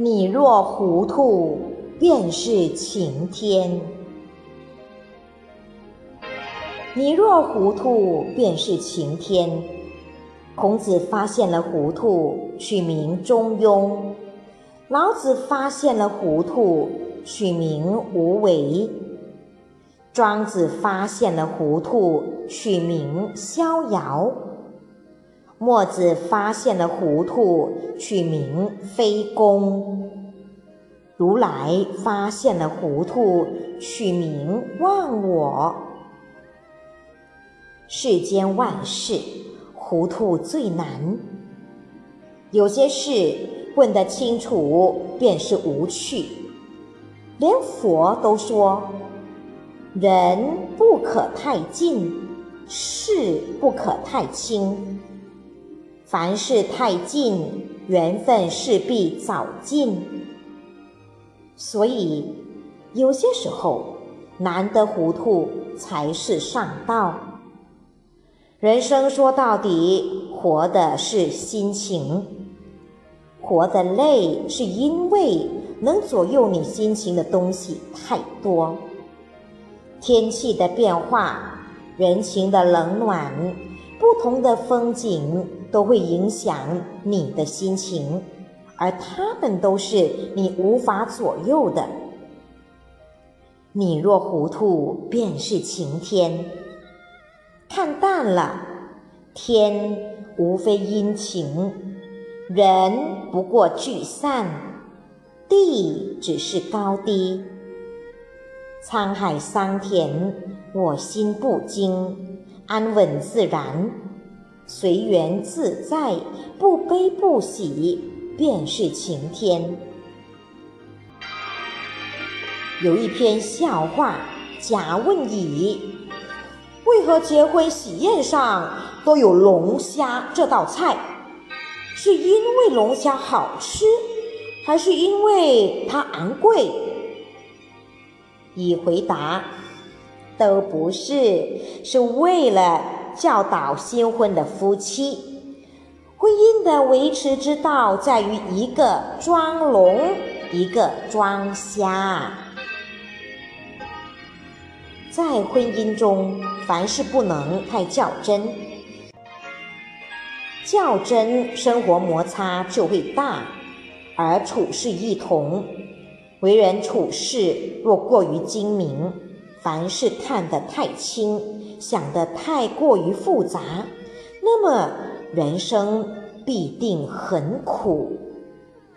你若糊涂，便是晴天；你若糊涂，便是晴天。孔子发现了糊涂，取名中庸；老子发现了糊涂，取名无为；庄子发现了糊涂，取名逍遥；墨子发现了糊涂，取名非攻；如来发现了糊涂，取名忘我。世间万事，糊涂最难。有些事问得清楚，便是无趣。连佛都说：“人不可太近，事不可太轻。凡事太近，缘分势必早尽。”所以，有些时候难得糊涂才是上道。人生说到底，活的是心情。活得累，是因为能左右你心情的东西太多。天气的变化，人情的冷暖，不同的风景都会影响你的心情，而他们都是你无法左右的。你若糊涂，便是晴天。看淡了，天无非阴晴。人不过聚散，地只是高低。沧海桑田，我心不惊，安稳自然，随缘自在，不悲不喜，便是晴天。有一篇笑话，甲问乙：为何结婚喜宴上都有龙虾这道菜？是因为龙虾好吃，还是因为它昂贵？乙回答：都不是，是为了教导新婚的夫妻，婚姻的维持之道在于一个装聋，一个装瞎。在婚姻中，凡事不能太较真。较真，生活摩擦就会大；而处事一同，为人处事若过于精明，凡事看得太轻，想的太过于复杂，那么人生必定很苦。